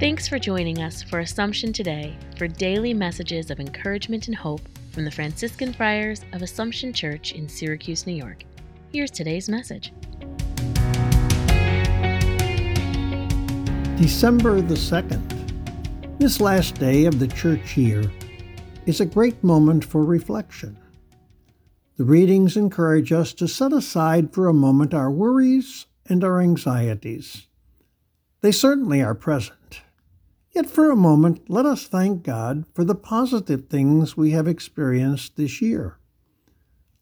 for joining us for Assumption Today for daily messages of encouragement and hope from the Franciscan Friars of Assumption Church in Syracuse, New York. Here's today's message. December the 2nd. This last day of the church year is a great moment for reflection. The readings encourage us to set aside for a moment our worries and our anxieties. They certainly are present. Yet for a moment, let us thank God for the positive things we have experienced this year.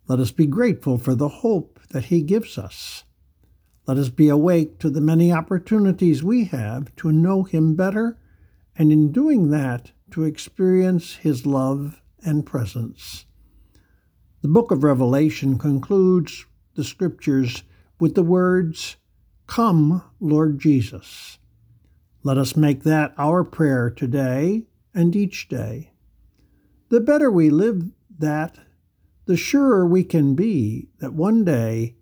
Let us be grateful for the hope that He gives us. Let us be awake to the many opportunities we have to know Him better, and in doing that, to experience His love and presence. The book of Revelation concludes the scriptures with the words, Come, Lord Jesus. Let us make that our prayer today and each day. The better we live that, the surer we can be that one day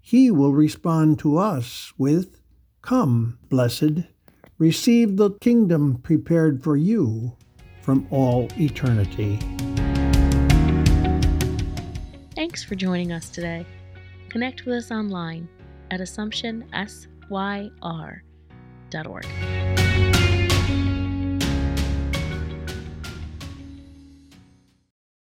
He will respond to us with, Come, blessed, receive the kingdom prepared for you from all eternity. Thanks for joining us today. Connect with us online at AssumptionSYR.org.